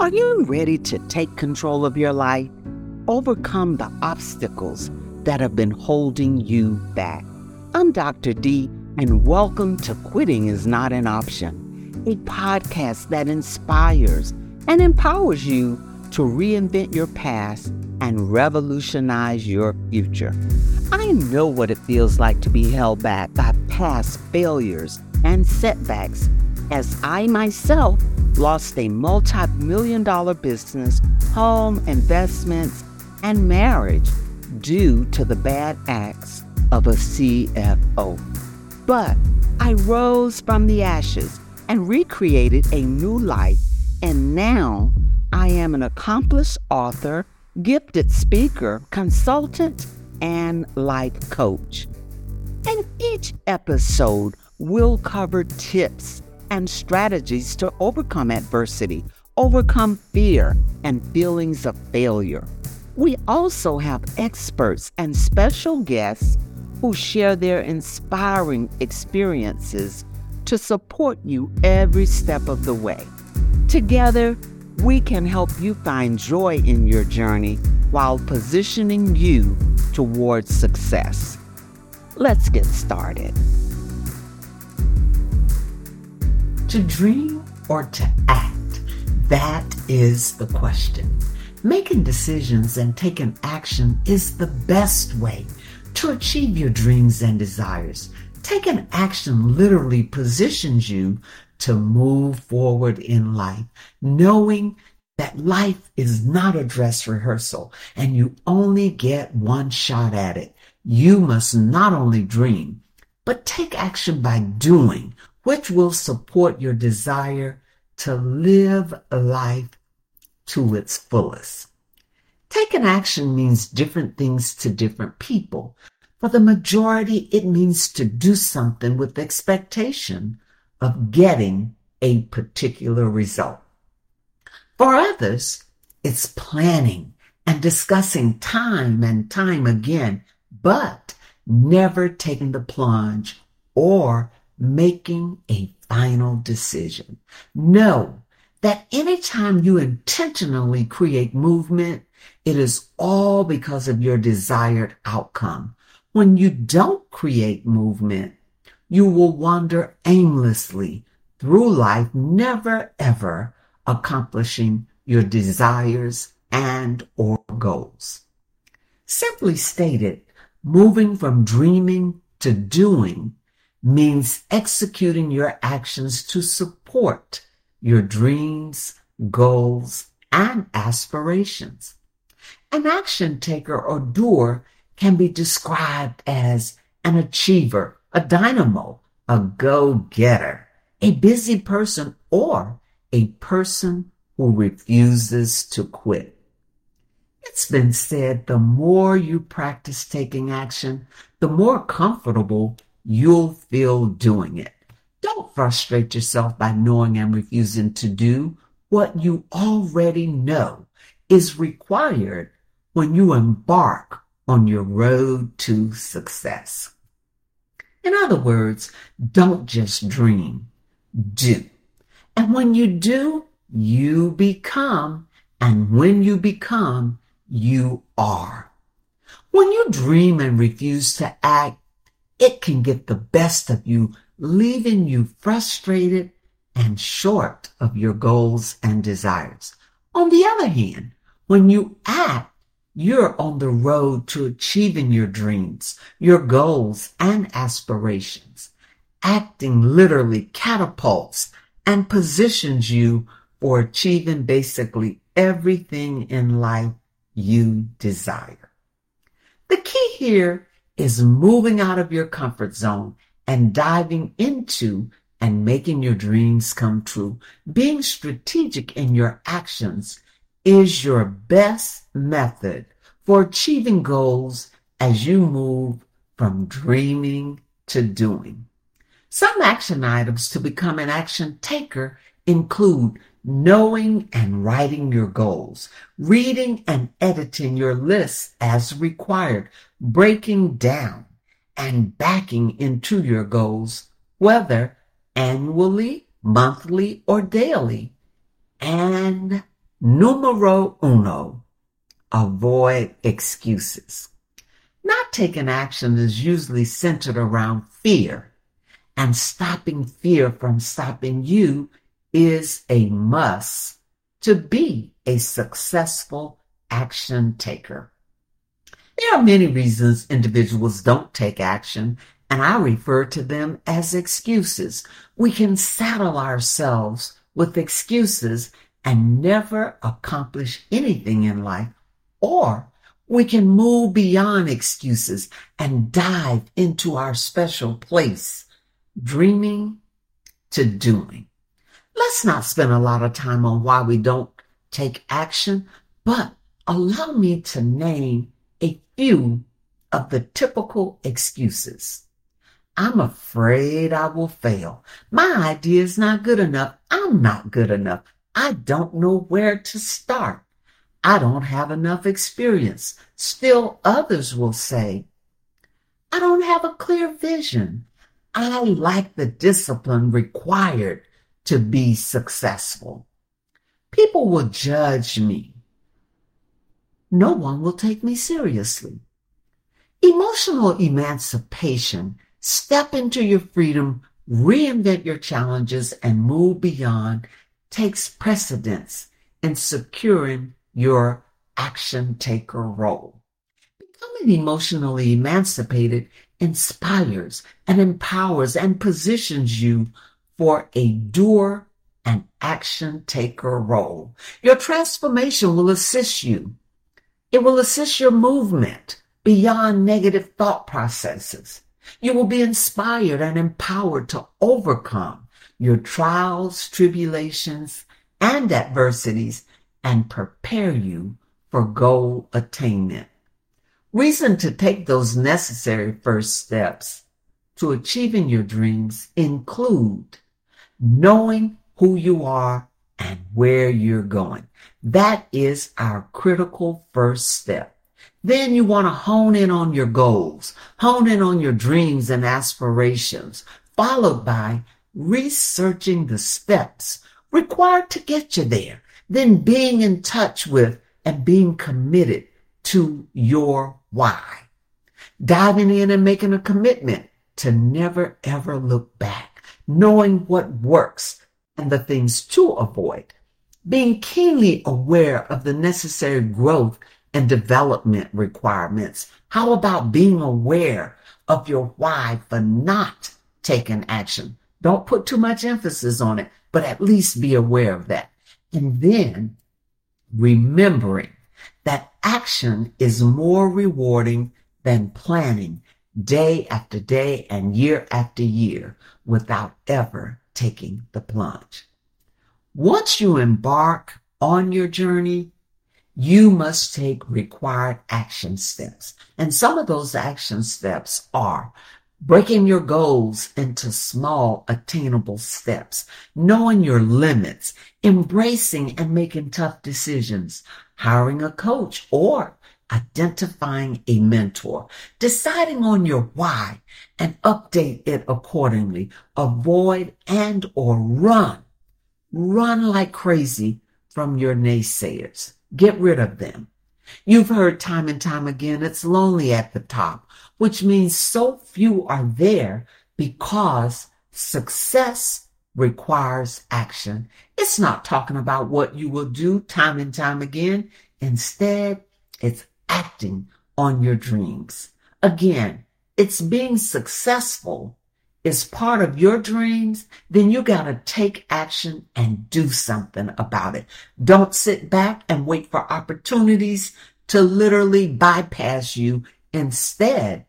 Are you ready to take control of your life? Overcome the obstacles that have been holding you back. I'm Dr. Dee, and welcome to Quitting is Not an Option, a podcast that inspires and empowers you to reinvent your past and revolutionize your future. I know what it feels like to be held back by past failures and setbacks, as I myself lost a multi million dollar business, home, investments, and marriage due to the bad acts of a CFO. But I rose from the ashes and recreated a new life, and now I am an accomplished author, gifted speaker, consultant, and life coach. In each episode, we'll cover tips and strategies to overcome adversity, overcome fear and feelings of failure. We also have experts and special guests who share their inspiring experiences to support you every step of the way. Together, we can help you find joy in your journey while positioning you towards success. Let's get started. To dream or to act? That is the question. Making decisions and taking action is the best way to achieve your dreams and desires. Taking action literally positions you to move forward in life, knowing that life is not a dress rehearsal and you only get one shot at it. You must not only dream, but take action by doing which will support your desire to live life to its fullest. Taking action means different things to different people. For the majority, it means to do something with expectation of getting a particular result. For others, it's planning and discussing time and time again, but never taking the plunge or making a final decision. Know that anytime you intentionally create movement, it is all because of your desired outcome. When you don't create movement, you will wander aimlessly through life, never ever accomplishing your desires and or goals. Simply stated, moving from dreaming to doing means executing your actions to support your dreams, goals, and aspirations. An action taker or doer can be described as an achiever, a dynamo, a go-getter, a busy person, or a person who refuses to quit. It's been said the more you practice taking action, the more comfortable you'll feel doing it. Don't frustrate yourself by knowing and refusing to do what you already know is required when you embark on your road to success. In other words, don't just dream, do. And when you do, you become. And when you become, you are. When you dream and refuse to act, it can get the best of you, leaving you frustrated and short of your goals and desires. On the other hand, when you act, you're on the road to achieving your dreams, your goals, and aspirations. Acting literally catapults and positions you for achieving basically everything in life you desire. The key here is moving out of your comfort zone and diving into and making your dreams come true. Being strategic in your actions is your best method for achieving goals as you move from dreaming to doing. Some action items to become an action taker include knowing and writing your goals, reading and editing your lists as required, breaking down and backing into your goals, whether annually, monthly, or daily, and Numero uno, avoid excuses. Not taking action is usually centered around fear, and stopping fear from stopping you is a must to be a successful action taker. There are many reasons individuals don't take action, and I refer to them as excuses. We can saddle ourselves with excuses and never accomplish anything in life, or we can move beyond excuses and dive into our special place, dreaming to doing. Let's not spend a lot of time on why we don't take action, but allow me to name a few of the typical excuses. I'm afraid I will fail. My idea is not good enough. I'm not good enough. I don't know where to start. I don't have enough experience. Still others will say, I don't have a clear vision. I lack the discipline required to be successful. People will judge me. No one will take me seriously. Emotional emancipation. Step into your freedom, reinvent your challenges, and move beyond takes precedence in securing your action taker role. Becoming emotionally emancipated inspires and empowers and positions you for a doer and action taker role. Your transformation will assist you. It will assist your movement beyond negative thought processes. You will be inspired and empowered to overcome your trials, tribulations, and adversities and prepare you for goal attainment. Reason to take those necessary first steps to achieving your dreams include knowing who you are and where you're going. That is our critical first step. Then you want to hone in on your goals, hone in on your dreams and aspirations, followed by researching the steps required to get you there, then being in touch with and being committed to your why. Diving in and making a commitment to never ever look back, knowing what works and the things to avoid, being keenly aware of the necessary growth and development requirements. How about being aware of your why for not taking action? Don't put too much emphasis on it, but at least be aware of that. And then remembering that action is more rewarding than planning day after day and year after year without ever taking the plunge. Once you embark on your journey, you must take required action steps. And some of those action steps are breaking your goals into small attainable steps, knowing your limits, embracing and making tough decisions, hiring a coach or identifying a mentor, deciding on your why and update it accordingly, avoid and or run, run like crazy from your naysayers. Get rid of them. You've heard time and time again, it's lonely at the top which means so few are there because success requires action. It's not talking about what you will do time and time again. Instead, it's acting on your dreams. Again, it's being successful is part of your dreams, then you got to take action and do something about it. Don't sit back and wait for opportunities to literally bypass you. Instead,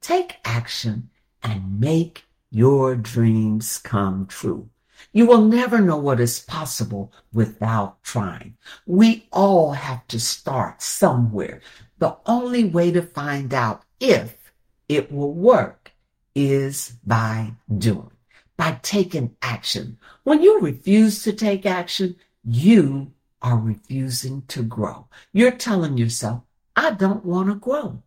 Take action and make your dreams come true. You will never know what is possible without trying. We all have to start somewhere. The only way to find out if it will work is by doing, by taking action. When you refuse to take action, you are refusing to grow. You're telling yourself, I don't want to grow.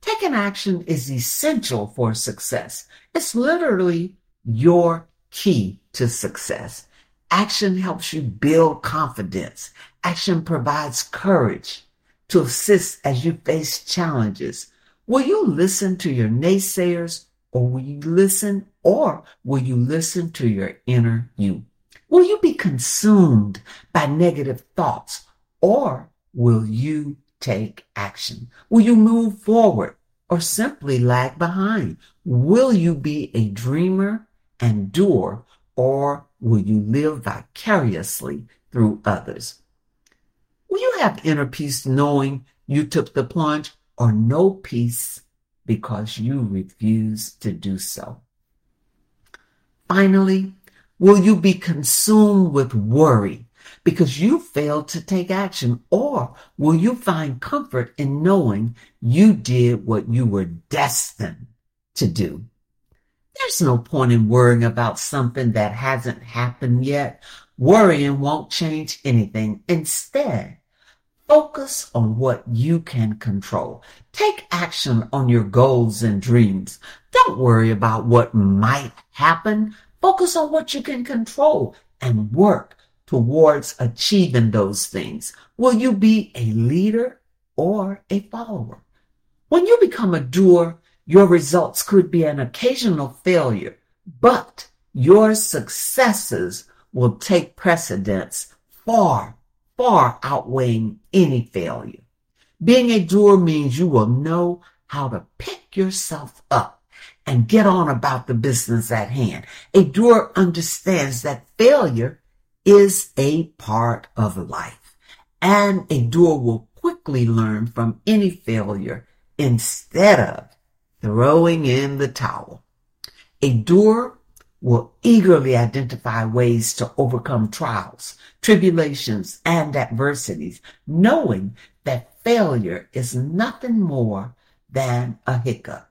Taking action is essential for success. It's literally your key to success. Action helps you build confidence. Action provides courage to assist as you face challenges. Will you listen to your naysayers or will you listen or will you listen to your inner you? Will you be consumed by negative thoughts or will you take action? Will you move forward or simply lag behind? Will you be a dreamer doer or will you live vicariously through others? Will you have inner peace knowing you took the plunge or no peace because you refused to do so? Finally, will you be consumed with worry because you failed to take action? Or will you find comfort in knowing you did what you were destined to do? There's no point in worrying about something that hasn't happened yet. Worrying won't change anything. Instead, focus on what you can control. Take action on your goals and dreams. Don't worry about what might happen. Focus on what you can control and work towards achieving those things. Will you be a leader or a follower? When you become a doer, your results could be an occasional failure, but your successes will take precedence far, far outweighing any failure. Being a doer means you will know how to pick yourself up and get on about the business at hand. A doer understands that failure is a part of life and a doer will quickly learn from any failure instead of throwing in the towel. A doer will eagerly identify ways to overcome trials, tribulations, and adversities, knowing that failure is nothing more than a hiccup.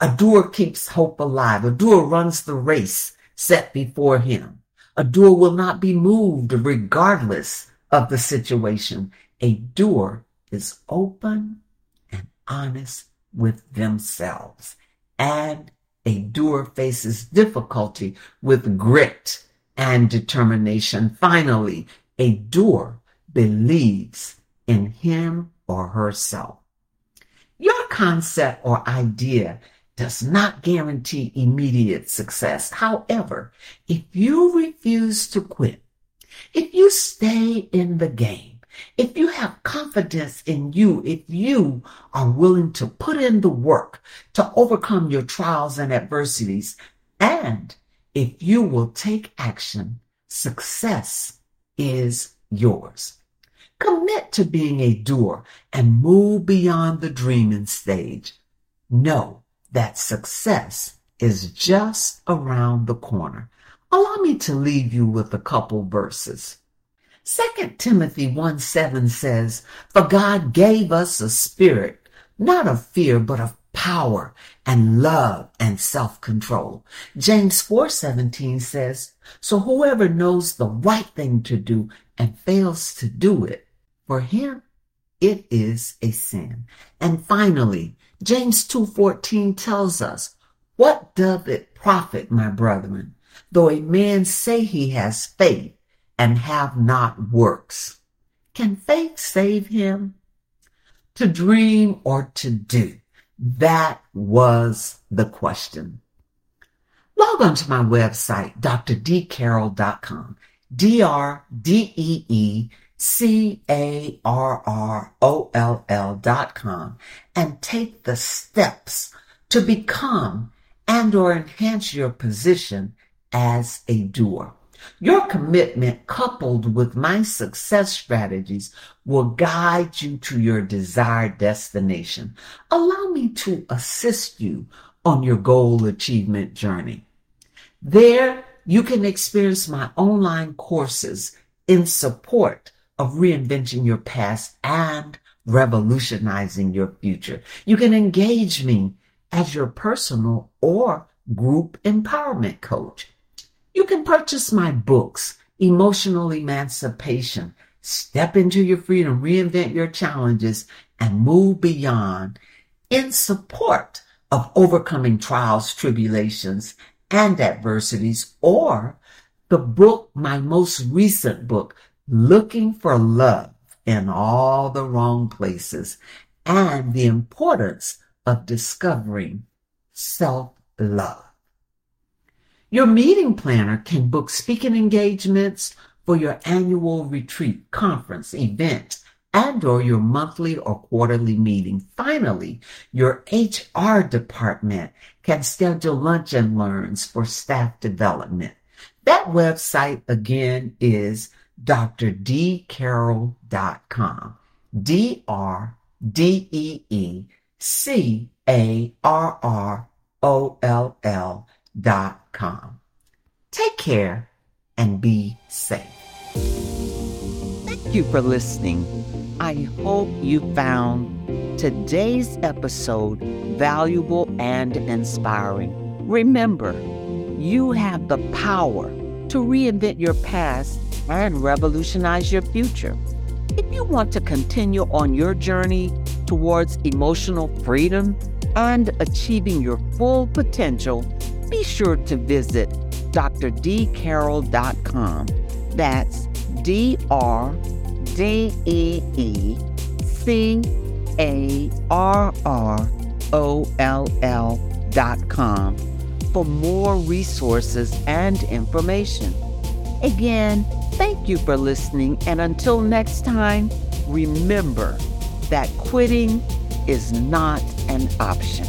A doer keeps hope alive. A doer runs the race set before him. A doer will not be moved regardless of the situation. A doer is open and honest with themselves. And a doer faces difficulty with grit and determination. Finally, a doer believes in him or herself. Your concept or idea does not guarantee immediate success. However, if you refuse to quit, if you stay in the game, if you have confidence in you, if you are willing to put in the work to overcome your trials and adversities, and if you will take action, success is yours. Commit to being a doer and move beyond the dreaming stage. Know that success is just around the corner. Allow me to leave you with a couple verses. Second Timothy 1 7 says, For God gave us a spirit, not of fear, but of power and love and self-control. James 4:17 says, "So whoever knows the right thing to do and fails to do it, for him it is a sin." And finally, James 2:14 tells us, "What doth it profit, my brethren, though a man say he has faith and have not works. Can faith save him? To dream or to do? That was the question. Log on to my website, drdeecarroll.com, D-R-D-E-E-C-A-R-R-O-L-L dot com, and take the steps to become and or enhance your position as a doer. Your commitment coupled with my success strategies will guide you to your desired destination. Allow me to assist you on your goal achievement journey. There, you can experience my online courses in support of reinventing your past and revolutionizing your future. You can engage me as your personal or group empowerment coach. You can purchase my books, Emotional Emancipation, Step into Your Freedom, Reinvent Your Challenges, and Move Beyond in support of overcoming trials, tribulations, and adversities, or the book, my most recent book, Looking for Love in All the Wrong Places, and the importance of discovering self love. Your meeting planner can book speaking engagements for your annual retreat, conference, event, and or your monthly or quarterly meeting. Finally, your HR department can schedule lunch and learns for staff development. That website again is drdeecarroll.com. D R D E E C A R R O L L dot com. Take care and be safe. Thank you for listening. I hope you found today's episode valuable and inspiring. Remember, you have the power to reinvent your past and revolutionize your future. If you want to continue on your journey towards emotional freedom and achieving your full potential, be sure to visit drdeecarroll.com. That's D R D E E C A R R O L L dot com for more resources and information. Again, thank you for listening, and until next time, remember that quitting is not an option.